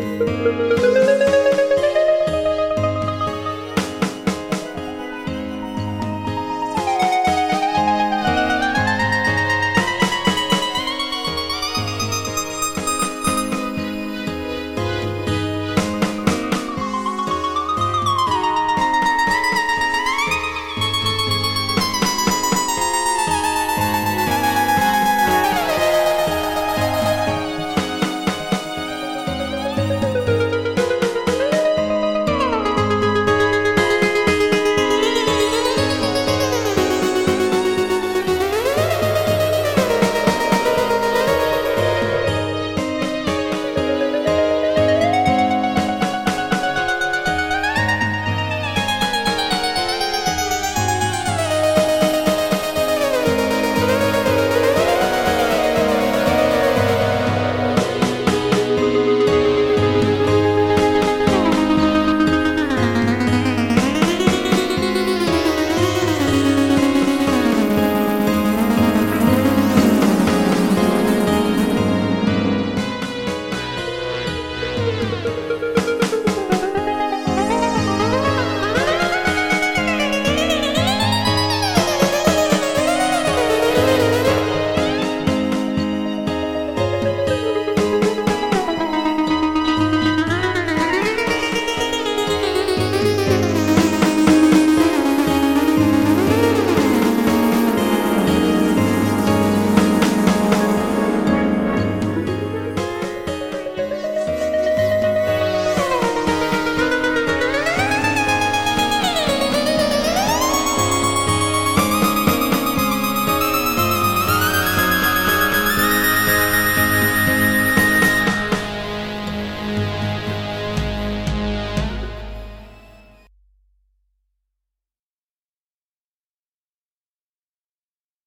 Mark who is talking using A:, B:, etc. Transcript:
A: Música